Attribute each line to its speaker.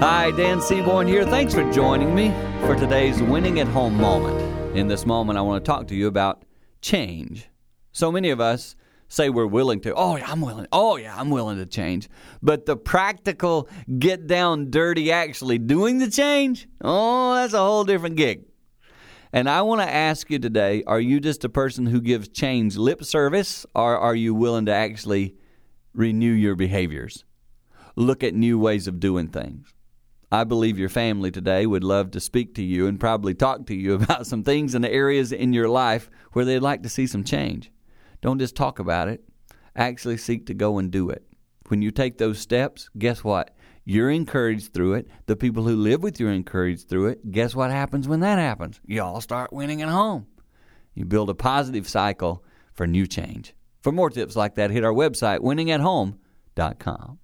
Speaker 1: Hi, Dan Seaborn here. Thanks for joining me for today's winning at home moment. In this moment, I want to talk to you about change. So many of us say we're willing to. Oh, yeah, I'm willing. Oh, yeah, I'm willing to change. But the practical, get down dirty, actually doing the change, oh, that's a whole different gig. And I want to ask you today are you just a person who gives change lip service, or are you willing to actually renew your behaviors? Look at new ways of doing things. I believe your family today would love to speak to you and probably talk to you about some things and areas in your life where they'd like to see some change. Don't just talk about it, actually seek to go and do it. When you take those steps, guess what? You're encouraged through it. The people who live with you are encouraged through it. Guess what happens when that happens? You all start winning at home. You build a positive cycle for new change. For more tips like that, hit our website, winningathome.com.